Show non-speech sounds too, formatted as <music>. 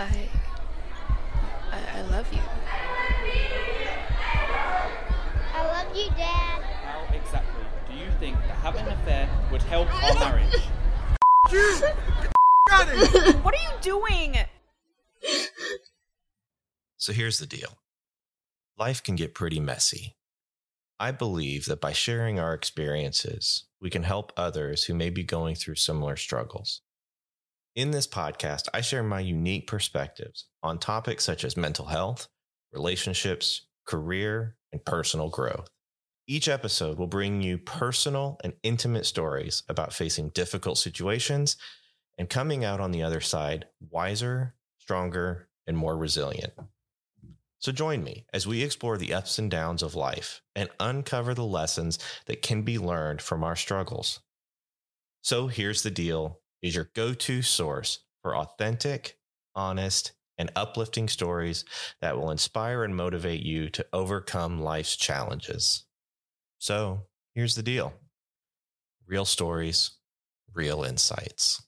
I, I, I love you. I love you, Dad. How exactly do you think that having an affair would help our marriage? <laughs> What are you doing? So here's the deal life can get pretty messy. I believe that by sharing our experiences, we can help others who may be going through similar struggles. In this podcast, I share my unique perspectives on topics such as mental health, relationships, career, and personal growth. Each episode will bring you personal and intimate stories about facing difficult situations and coming out on the other side wiser, stronger, and more resilient. So join me as we explore the ups and downs of life and uncover the lessons that can be learned from our struggles. So here's the deal is your go-to source for authentic, honest, and uplifting stories that will inspire and motivate you to overcome life's challenges. So here's the deal. Real stories, real insights.